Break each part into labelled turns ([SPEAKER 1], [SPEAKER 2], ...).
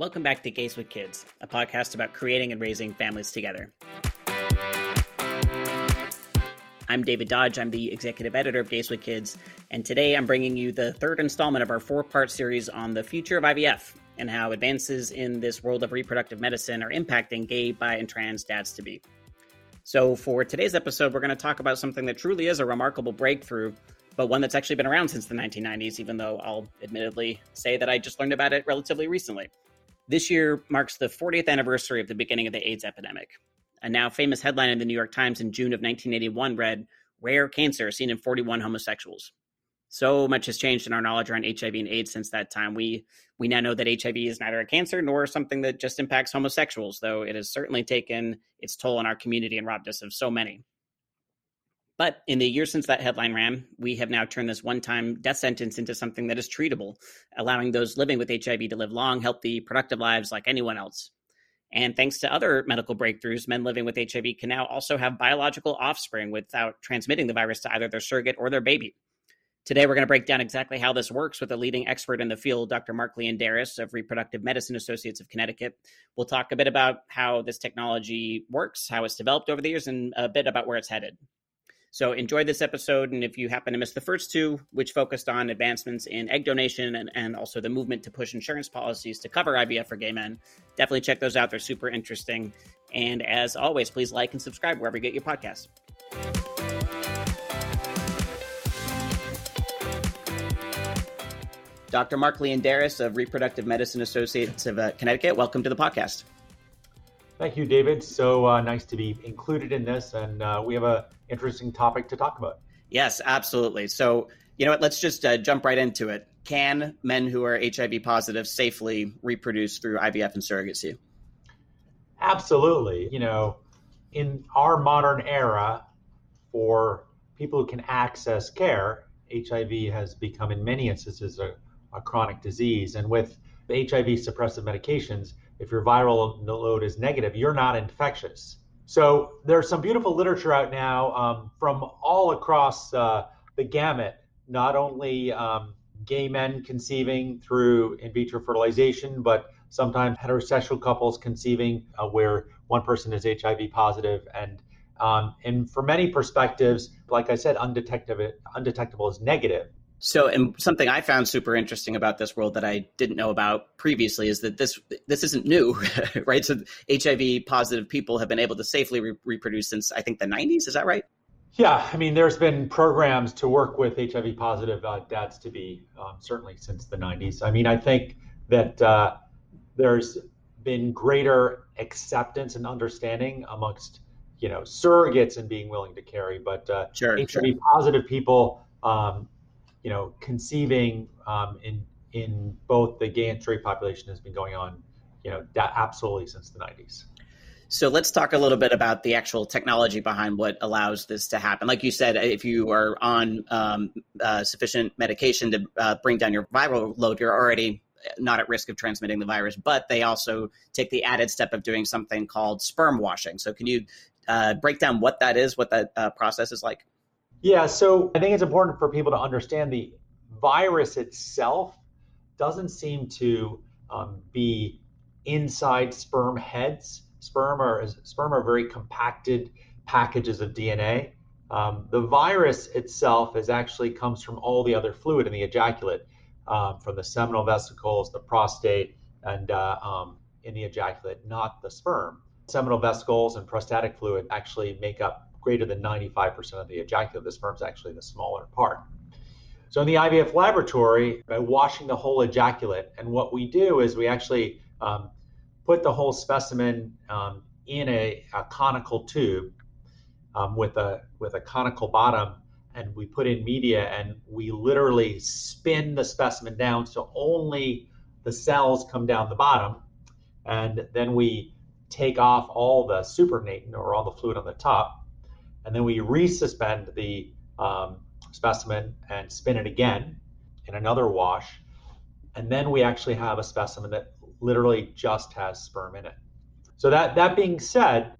[SPEAKER 1] Welcome back to Gays with Kids, a podcast about creating and raising families together. I'm David Dodge. I'm the executive editor of Gays with Kids, and today I'm bringing you the third installment of our four part series on the future of IVF and how advances in this world of reproductive medicine are impacting gay, bi, and trans dads to be. So, for today's episode, we're going to talk about something that truly is a remarkable breakthrough, but one that's actually been around since the 1990s, even though I'll admittedly say that I just learned about it relatively recently. This year marks the 40th anniversary of the beginning of the AIDS epidemic. A now famous headline in the New York Times in June of 1981 read, Rare cancer seen in 41 homosexuals. So much has changed in our knowledge around HIV and AIDS since that time. We we now know that HIV is neither a cancer nor something that just impacts homosexuals, though it has certainly taken its toll on our community and robbed us of so many. But in the years since that headline ran, we have now turned this one time death sentence into something that is treatable, allowing those living with HIV to live long, healthy, productive lives like anyone else. And thanks to other medical breakthroughs, men living with HIV can now also have biological offspring without transmitting the virus to either their surrogate or their baby. Today, we're going to break down exactly how this works with a leading expert in the field, Dr. Mark Leondires of Reproductive Medicine Associates of Connecticut. We'll talk a bit about how this technology works, how it's developed over the years, and a bit about where it's headed. So enjoy this episode. And if you happen to miss the first two, which focused on advancements in egg donation and, and also the movement to push insurance policies to cover IVF for gay men, definitely check those out. They're super interesting. And as always, please like and subscribe wherever you get your podcasts. Dr. Mark Leondires of Reproductive Medicine Associates of uh, Connecticut, welcome to the podcast.
[SPEAKER 2] Thank you, David. So uh, nice to be included in this, and uh, we have a interesting topic to talk about.
[SPEAKER 1] Yes, absolutely. So you know what? Let's just uh, jump right into it. Can men who are HIV positive safely reproduce through IVF and surrogacy?
[SPEAKER 2] Absolutely. You know, in our modern era, for people who can access care, HIV has become, in many instances, a, a chronic disease. And with HIV suppressive medications, if your viral load is negative, you're not infectious. So there's some beautiful literature out now um, from all across uh, the gamut, not only um, gay men conceiving through in vitro fertilization, but sometimes heterosexual couples conceiving uh, where one person is HIV. And, um, and for many perspectives, like I said, undetectable, undetectable is negative.
[SPEAKER 1] So, and something I found super interesting about this world that I didn't know about previously is that this this isn't new, right? So, HIV positive people have been able to safely re- reproduce since I think the 90s. Is that right?
[SPEAKER 2] Yeah, I mean, there's been programs to work with HIV positive uh, dads to be um, certainly since the 90s. I mean, I think that uh, there's been greater acceptance and understanding amongst you know surrogates and being willing to carry, but uh,
[SPEAKER 1] sure,
[SPEAKER 2] HIV
[SPEAKER 1] sure.
[SPEAKER 2] positive people. Um, you know, conceiving um, in in both the gay and straight population has been going on, you know, absolutely since the 90s.
[SPEAKER 1] So let's talk a little bit about the actual technology behind what allows this to happen. Like you said, if you are on um, uh, sufficient medication to uh, bring down your viral load, you're already not at risk of transmitting the virus. But they also take the added step of doing something called sperm washing. So can you uh, break down what that is, what that uh, process is like?
[SPEAKER 2] Yeah, so I think it's important for people to understand the virus itself doesn't seem to um, be inside sperm heads. Sperm are sperm are very compacted packages of DNA. Um, the virus itself is actually comes from all the other fluid in the ejaculate, um, from the seminal vesicles, the prostate, and uh, um, in the ejaculate, not the sperm. Seminal vesicles and prostatic fluid actually make up greater than 95% of the ejaculate. The sperm is actually the smaller part. So in the IVF laboratory, by washing the whole ejaculate, and what we do is we actually um, put the whole specimen um, in a, a, conical tube um, with a with a conical bottom, and we put in media, and we literally spin the specimen down so only the cells come down the bottom, and then we take off all the supernatant or all the fluid on the top, and then we resuspend the um, specimen and spin it again in another wash, and then we actually have a specimen that literally just has sperm in it. So that that being said,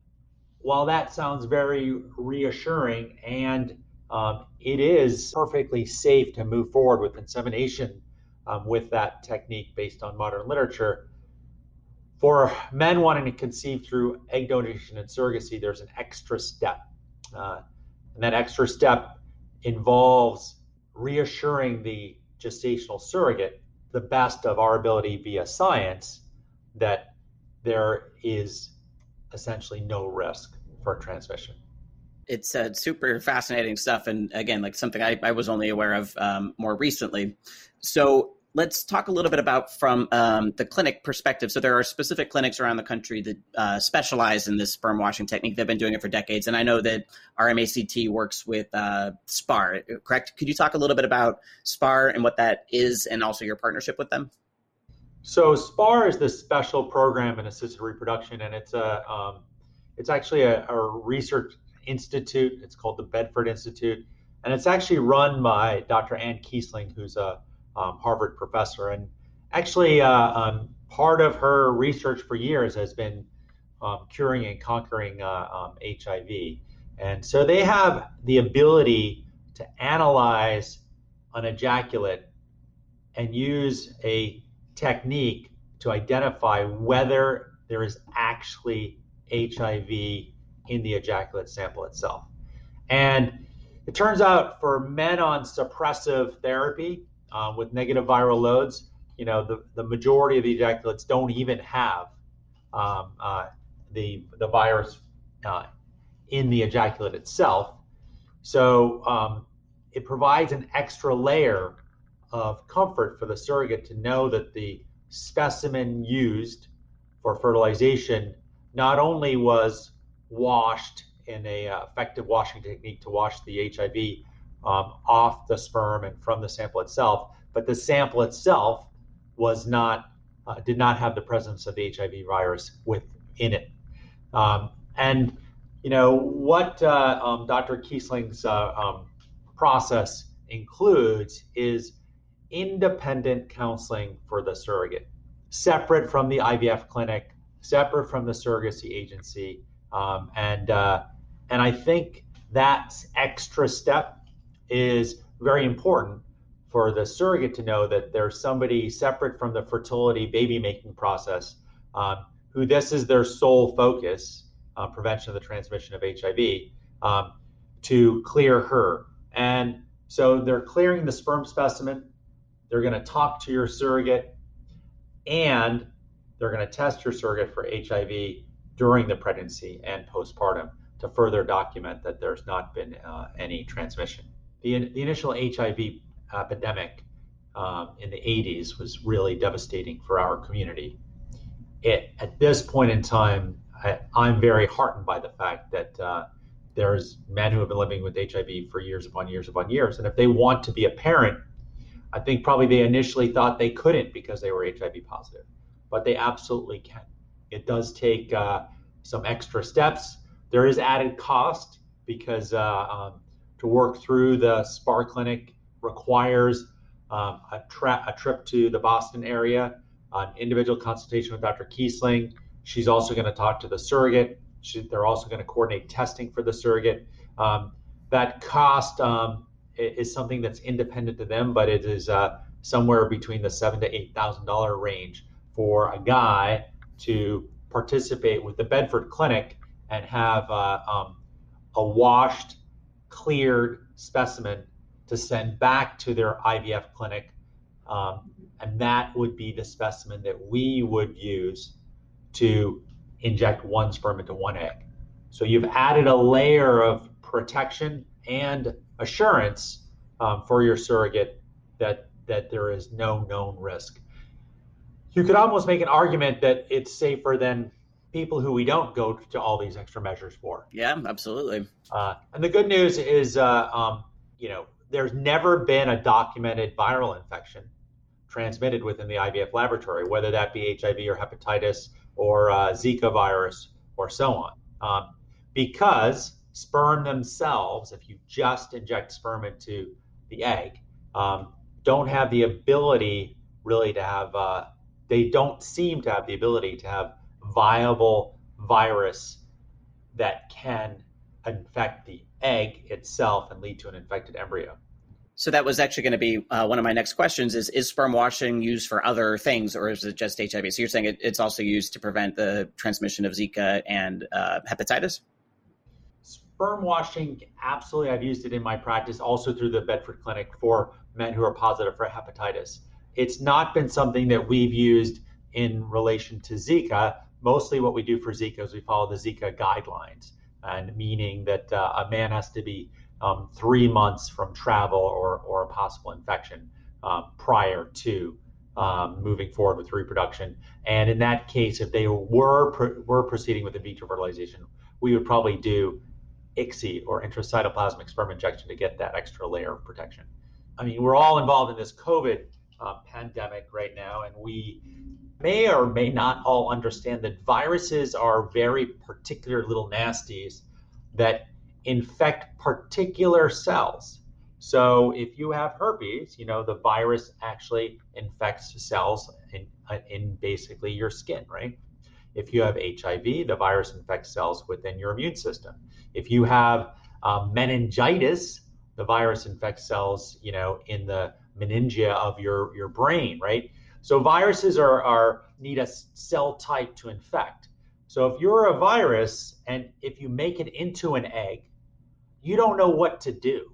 [SPEAKER 2] while that sounds very reassuring and um, it is perfectly safe to move forward with insemination um, with that technique based on modern literature. for men wanting to conceive through egg donation and surrogacy, there's an extra step. Uh, and that extra step involves reassuring the gestational surrogate, the best of our ability via science, that there is essentially no risk for transmission.
[SPEAKER 1] It's uh, super fascinating stuff, and again, like something I, I was only aware of um, more recently. So, let's talk a little bit about from um, the clinic perspective. So there are specific clinics around the country that uh, specialize in this sperm washing technique. They've been doing it for decades, and I know that RMACT works with uh, SPAR. Correct? Could you talk a little bit about SPAR and what that is, and also your partnership with them?
[SPEAKER 2] So SPAR is this special program in assisted reproduction, and it's a um, it's actually a, a research institute. It's called the Bedford Institute, and it's actually run by Dr. Ann Kiessling, who's a um, Harvard professor. And actually, uh, um, part of her research for years has been um, curing and conquering uh, HIV. Um, and so they have the ability to analyze an ejaculate and use a technique to identify whether there is actually HIV in the ejaculate sample itself. And it turns out for men on suppressive therapy, um, with negative viral loads, you know, the, the majority of the ejaculates don't even have um, uh, the, the virus uh, in the ejaculate itself. So um, it provides an extra layer of comfort for the surrogate to know that the specimen used for fertilization not only was washed in a uh, effective washing technique to wash the HIV um, off the sperm and from the sample itself, but the sample itself was not uh, did not have the presence of HIV virus within it. Um, and you know what uh, um, Dr. Kiessling's uh, um, process includes is independent counseling for the surrogate, separate from the IVF clinic, separate from the surrogacy agency, um, and uh, and I think that extra step is very important for the surrogate to know that there's somebody separate from the fertility baby making process um, who this is their sole focus uh, prevention of the transmission of hiv um, to clear her. And so they're clearing the sperm specimen they're going to talk to your surrogate and they're going to test your surrogate for hiv during the pregnancy and postpartum to further document that there's not been uh, any transmission the, the initial HIV epidemic um, in the 80s was really devastating for our community. It, at this point in time, I, am very heartened by the fact that uh, there's men who have been living with HIV for years upon years upon years. And if they want to be a parent, I think probably they initially thought they couldn't because they were HIV positive, but they absolutely can. It does take uh, some extra steps. There is added cost because uh, um, to work through the SPAR clinic requires um, a, tra- a, trip to the Boston area, an individual consultation with Dr. Kiessling. She's also going to talk to the surrogate. She, they're also going to coordinate testing for the surrogate. Um, that cost um, is something that's independent to them, but it is uh, somewhere between the seven to eight thousand dollar range for a guy to participate with the Bedford Clinic and have uh, um, a washed cleared specimen to send back to their IVF clinic. Um, and that would be the specimen that we would use to inject one sperm into one egg. So you've added a layer of protection and assurance um, for your surrogate that that there is no known risk. You could almost make an argument that it's safer than people who we don't go to all these extra measures for.
[SPEAKER 1] Yeah, absolutely.
[SPEAKER 2] Uh, and the good news is, uh, um, you know, there's never been a documented viral infection transmitted within the IVF laboratory, whether that be HIV or hepatitis or uh, Zika virus or so on. Um, because sperm themselves, if you just inject sperm into the egg, um, don't have the ability really to have, uh, they don't seem to have the ability to have viable virus that can infect the egg itself and lead to an infected embryo.
[SPEAKER 1] So that was actually going to be uh, one of my next questions: is is sperm washing used for other things, or is it just HIV? So you're saying it, it's also used to prevent the transmission of Zika and uh, hepatitis?
[SPEAKER 2] Sperm washing, absolutely. I've used it in my practice, also through the Bedford Clinic for men who are positive for hepatitis. It's not been something that we've used in relation to Zika. Mostly, what we do for Zika is we follow the Zika guidelines, and meaning that uh, a man has to be um, three months from travel or, or a possible infection um, prior to um, moving forward with reproduction. And in that case, if they were were proceeding with in vitro fertilization, we would probably do ICSI or intracytoplasmic sperm injection to get that extra layer of protection. I mean, we're all involved in this COVID uh, pandemic right now, and we may or may not all understand that viruses are very particular little nasties that infect particular cells. So if you have herpes, you know, the virus actually infects cells in, uh, in basically your skin, right? If you have HIV, the virus infects cells within your immune system. If you have um, meningitis, the virus infects cells, you know, in the meningia of your, your brain, right? So viruses are, are need a cell type to infect. So if you're a virus and if you make it into an egg, you don't know what to do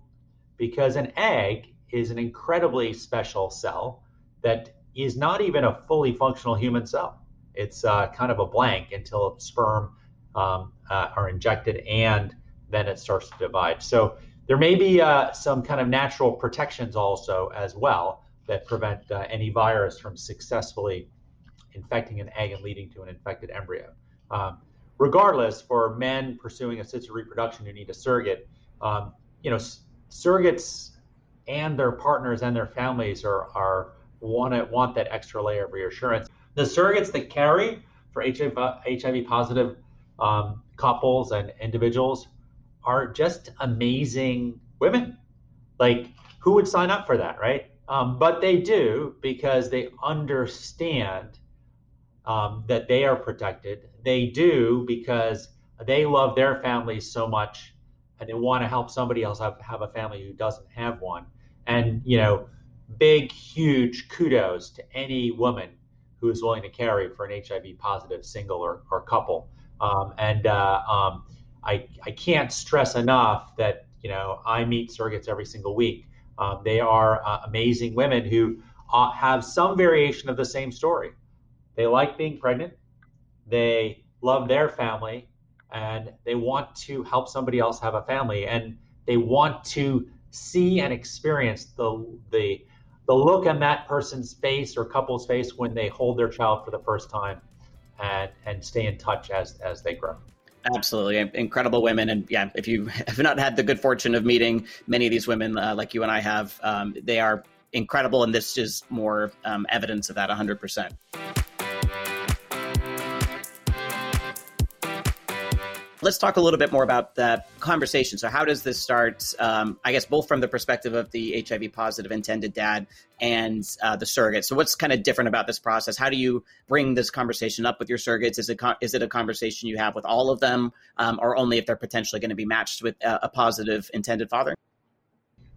[SPEAKER 2] because an egg is an incredibly special cell that is not even a fully functional human cell. It's uh, kind of a blank until sperm um, uh, are injected and then it starts to divide. So there may be uh, some kind of natural protections also as well that prevent uh, any virus from successfully infecting an egg and leading to an infected embryo. Um, regardless, for men pursuing assisted reproduction who need a surrogate, um, you know, surrogates and their partners and their families are, are want to want that extra layer of reassurance. The surrogates that carry for HIV, HIV positive um, couples and individuals are just amazing women. Like, who would sign up for that, right? Um, but they do because they understand um, that they are protected. They do because they love their families so much and they want to help somebody else have, have a family who doesn't have one. And, you know, big, huge kudos to any woman who is willing to carry for an HIV positive single or, or couple. Um, and uh, um, I, I can't stress enough that, you know, I meet surrogates every single week. Um, they are uh, amazing women who uh, have some variation of the same story. They like being pregnant. They love their family and they want to help somebody else have a family and they want to see and experience the the the look on that person's face or couple's face when they hold their child for the first time and and stay in touch as as they grow
[SPEAKER 1] Absolutely, incredible women, and yeah, if you have not had the good fortune of meeting many of these women, uh, like you and I have, um, they are incredible, and this is more um, evidence of that, hundred percent. Let's talk a little bit more about that conversation. So, how does this start? Um, I guess both from the perspective of the HIV positive intended dad and uh, the surrogate. So, what's kind of different about this process? How do you bring this conversation up with your surrogates? Is it is it a conversation you have with all of them, um, or only if they're potentially going to be matched with a, a positive intended father?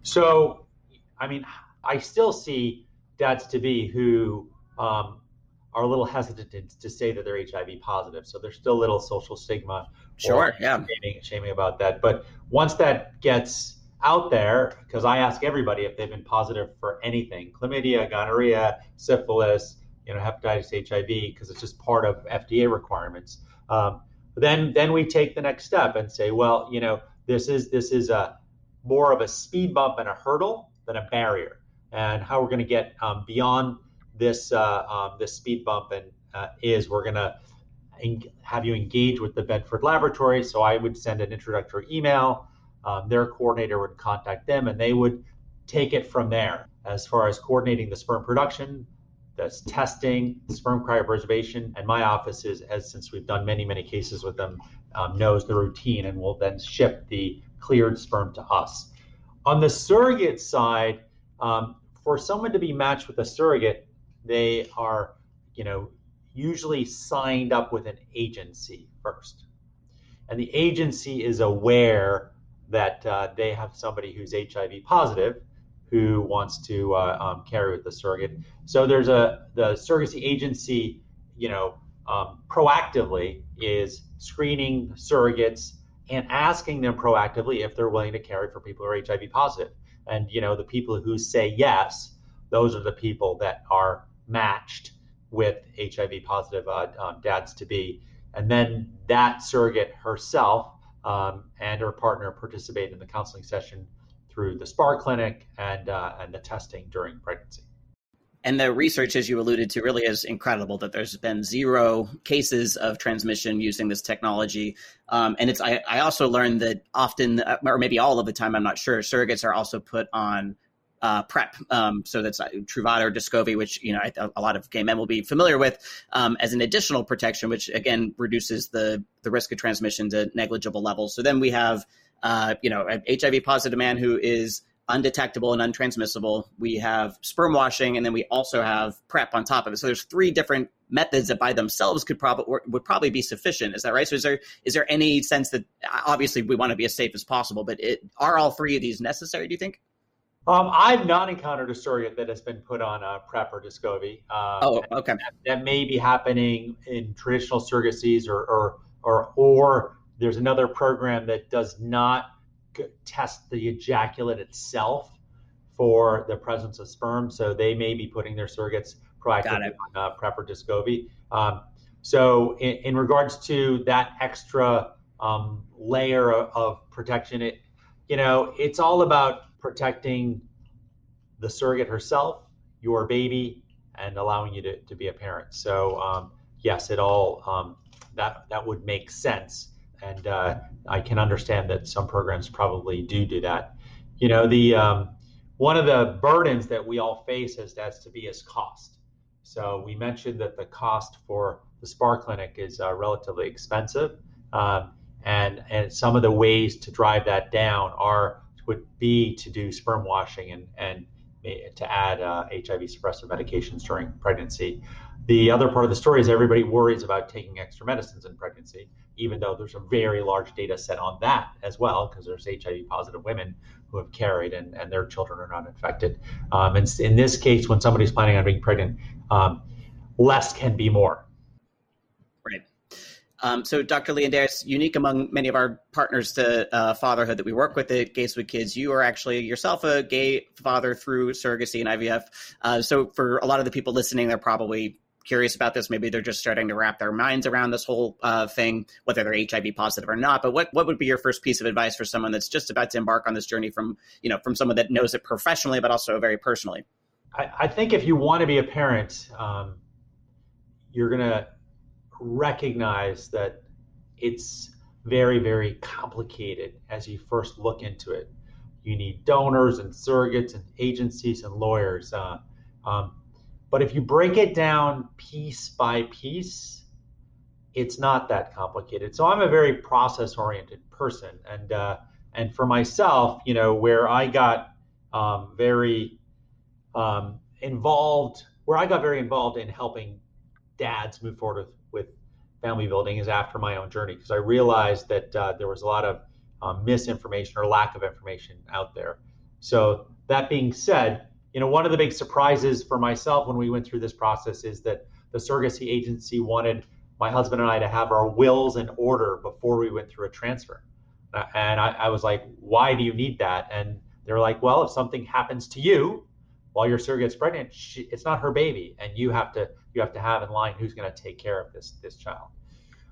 [SPEAKER 2] So, I mean, I still see dads to be who um, are a little hesitant to, to, say that they're HIV positive. So there's still a little social stigma.
[SPEAKER 1] Sure, yeah.
[SPEAKER 2] Shaming, shaming about that. But once that gets out there, because I ask everybody if they've been positive for anything chlamydia, gonorrhea, syphilis, you know, hepatitis, HIV, because it's just part of FDA requirements. Um, then, then we take the next step and say, well, you know, this is this is a more of a speed bump and a hurdle than a barrier, and how we're going to get um, beyond this uh, um, this speed bump and uh, is we're to en- have you engage with the Bedford Laboratory. So I would send an introductory email. Um, their coordinator would contact them, and they would take it from there. As far as coordinating the sperm production, the testing, sperm cryopreservation, and my office is, as since we've done many many cases with them, um, knows the routine and will then ship the cleared sperm to us. On the surrogate side, um, for someone to be matched with a surrogate, they are, you know, usually signed up with an agency first. And the agency is aware that uh, they have somebody who's HIV positive who wants to uh, um, carry with the surrogate. So there's a the surrogacy agency, you know, um, proactively is screening surrogates and asking them proactively if they're willing to carry for people who are HIV positive. And you know, the people who say yes, those are the people that are matched with HIV positive uh, um, dads to be. And then that surrogate herself um, and her partner participate in the counseling session through the SPAR clinic and uh, and the testing during pregnancy.
[SPEAKER 1] And the research, as you alluded to, really is incredible that there's been zero cases of transmission using this technology. Um, and it's I, I, also learned that often, uh, or maybe all of the time, I'm not sure, surrogates are also put on uh, PrEP. Um, so that's uh, Truvada or Descovy, which you know a lot of gay men will be familiar with um, as an additional protection, which again reduces the the risk of transmission to negligible levels. So then we have uh, you know, HIV positive man who is undetectable and untransmissible. We have sperm washing, and then we also have PrEP on top of it. So there's three different methods that by themselves could probably would probably be sufficient. Is that right? So is there is there any sense that obviously we want to be as safe as possible, but it, are all three of these necessary? Do you think?
[SPEAKER 2] Um, I've not encountered a surrogate that has been put on a PrEP or Descovy.
[SPEAKER 1] Um, oh, okay.
[SPEAKER 2] That, that, may be happening in traditional surrogacies or or or, or there's another program that does not test the ejaculate itself for the presence of sperm, so they may be putting their surrogates proactively on uh, PrEP or Descovy. Um, so, in, in, regards to that extra um, layer of, of, protection, it you know it's all about protecting the surrogate herself, your baby, and allowing you to, to be a parent. So, um, yes, it all um, that that would make sense and uh, I can understand that some programs probably do do that. You know, the um, one of the burdens that we all face as dads to be is cost. So we mentioned that the cost for the SPAR clinic is uh, relatively expensive, um, and and some of the ways to drive that down are would be to do sperm washing and and to add uh, HIV suppressive medications during pregnancy. The other part of the story is everybody worries about taking extra medicines in pregnancy, even though there's a very large data set on that as well, because there's HIV positive women who have carried and, and their children are not infected. Um, and in this case, when somebody's planning on being pregnant, um, less can be more.
[SPEAKER 1] Um, so, Dr. Leondires, unique among many of our partners to uh, fatherhood that we work with at Gays with Kids, you are actually yourself a gay father through surrogacy and IVF. Uh, so, for a lot of the people listening, they're probably curious about this. Maybe they're just starting to wrap their minds around this whole uh, thing, whether they're HIV positive or not. But what what would be your first piece of advice for someone that's just about to embark on this journey from you know from someone that knows it professionally, but also very personally?
[SPEAKER 2] I, I think if you want to be a parent, um, you're gonna recognize that it's very very complicated as you first look into it. You need donors and surrogates and agencies and lawyers. Uh, um, but if you break it down piece by piece, it's not that complicated. So I'm a very process oriented person, and uh, and for myself, you know, where I got um, very um, involved, where I got very involved in helping dads move forward with family building is after my own journey because I realized that uh, there was a lot of um, misinformation or lack of information out there. So that being said, you know, one of the big surprises for myself when we went through this process is that the surrogacy agency wanted my husband and I to have our wills in order before we went through a transfer. And I, I, was like, why do you need that? And they're like, well, if something happens to you while your surrogate's pregnant, she, it's not her baby, and you have to you have to have in line who's going to take care of this this child.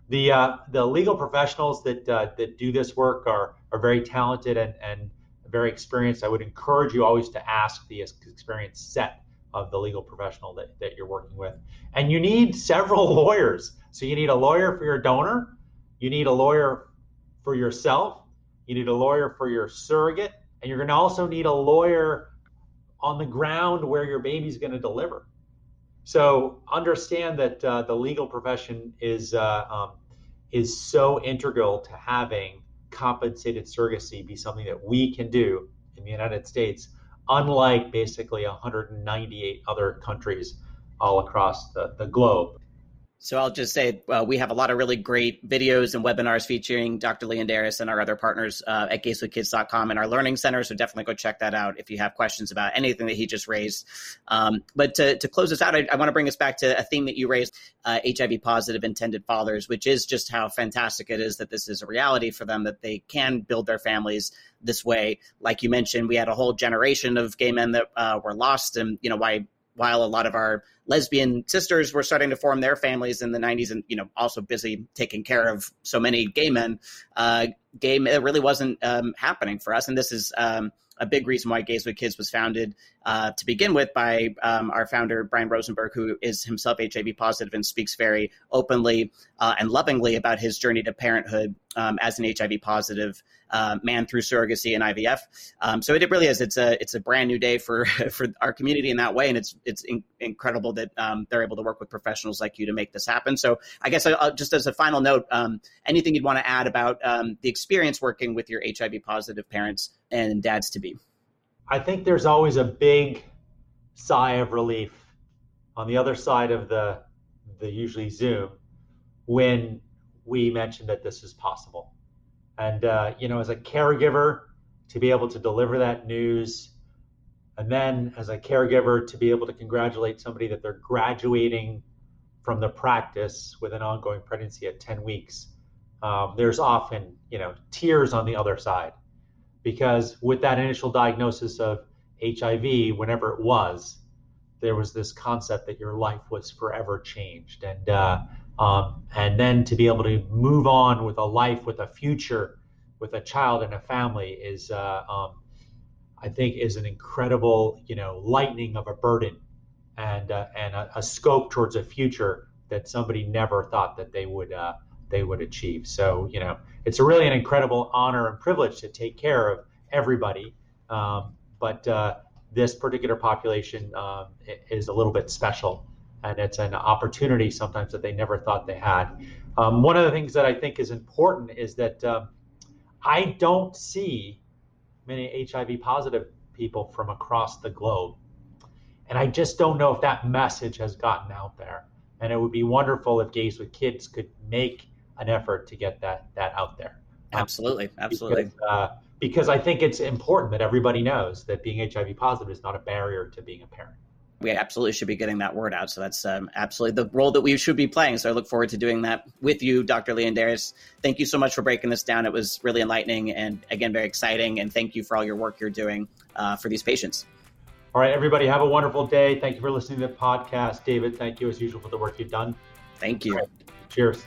[SPEAKER 2] The uh, the legal professionals that uh, that do this work are are very talented and and very experienced, I would encourage you always to ask the experienced set of the legal professional that, that you're working with. And you need several lawyers. So you need a lawyer for your donor, you need a lawyer for yourself, you need a lawyer for your surrogate, and you're going to also need a lawyer on the ground where your baby's going to deliver. So understand that uh, the legal profession is uh, um, is so integral to having compensated surrogacy be something that we can do in the United States, unlike basically 198 other countries all across the, the globe.
[SPEAKER 1] So I'll just say uh, we have a lot of really great videos and webinars featuring Dr. Leondires and our other partners uh, at gayswithkids.com and our learning center. So definitely go check that out if you have questions about anything that he just raised. Um, but to, to, close this out, I, I want to bring us back to a theme that you raised, uh, HIV positive intended fathers, which is just how fantastic it is that this is a reality for them, that they can build their families this way. Like you mentioned, we had a whole generation of gay men that uh, were lost and, you know, why while a lot of our lesbian sisters were starting to form their families in the 90s and you know also busy taking care of so many gay men uh, gay it really wasn't um, happening for us. And this is um, a big reason why Gays with Kids was founded uh, to begin with by um, our founder Brian Rosenberg, who is himself HIV positive and speaks very openly uh, and lovingly about his journey to parenthood um, as an HIV positive uh, man through surrogacy and IVF. Um, so it really is. It's a it's a brand new day for for our community in that way, and it's it's in, incredible that um, they're able to work with professionals like you to make this happen. So I guess I'll, just as a final note, um, anything you'd want to add about um, the experience working with your HIV positive parents and dads to be?
[SPEAKER 2] I think there's always a big sigh of relief on the other side of the the usually Zoom when we mention that this is possible. And, uh, you know, as a caregiver, to be able to deliver that news, and then as a caregiver, to be able to congratulate somebody that they're graduating from the practice with an ongoing pregnancy at 10 weeks, um, there's often, you know, tears on the other side. Because with that initial diagnosis of HIV, whenever it was, there was this concept that your life was forever changed. And, uh, um, and then to be able to move on with a life, with a future, with a child and a family is, uh, um, I think, is an incredible, you know, lightening of a burden and uh, and a, a, scope towards a future that somebody never thought that they would uh, they would achieve. So you know, it's really an incredible honor and privilege to take care of everybody. Um, but uh, this particular population um, is a little bit special and it's an opportunity sometimes that they never thought they had. Um, one of the things that I think is important is that um, I don't see many HIV positive people from across the globe. And I just don't know if that message has gotten out there. And it would be wonderful if Gays with Kids could make an effort to get that that out there.
[SPEAKER 1] Absolutely, absolutely.
[SPEAKER 2] Because, uh, because I think it's important that everybody knows that being HIV positive is not a barrier to being a parent
[SPEAKER 1] we absolutely should be getting that word out. So that's um, absolutely the role that we should be playing. So I look forward to doing that with you, Dr. Leondires. Thank you so much for breaking this down. It was really enlightening and again very exciting. And thank you for all your work you're doing uh, for these patients.
[SPEAKER 2] All right, everybody, have a wonderful day. Thank you for listening to the podcast, David. Thank you as usual for the work you've done.
[SPEAKER 1] Thank you.
[SPEAKER 2] Right. Cheers.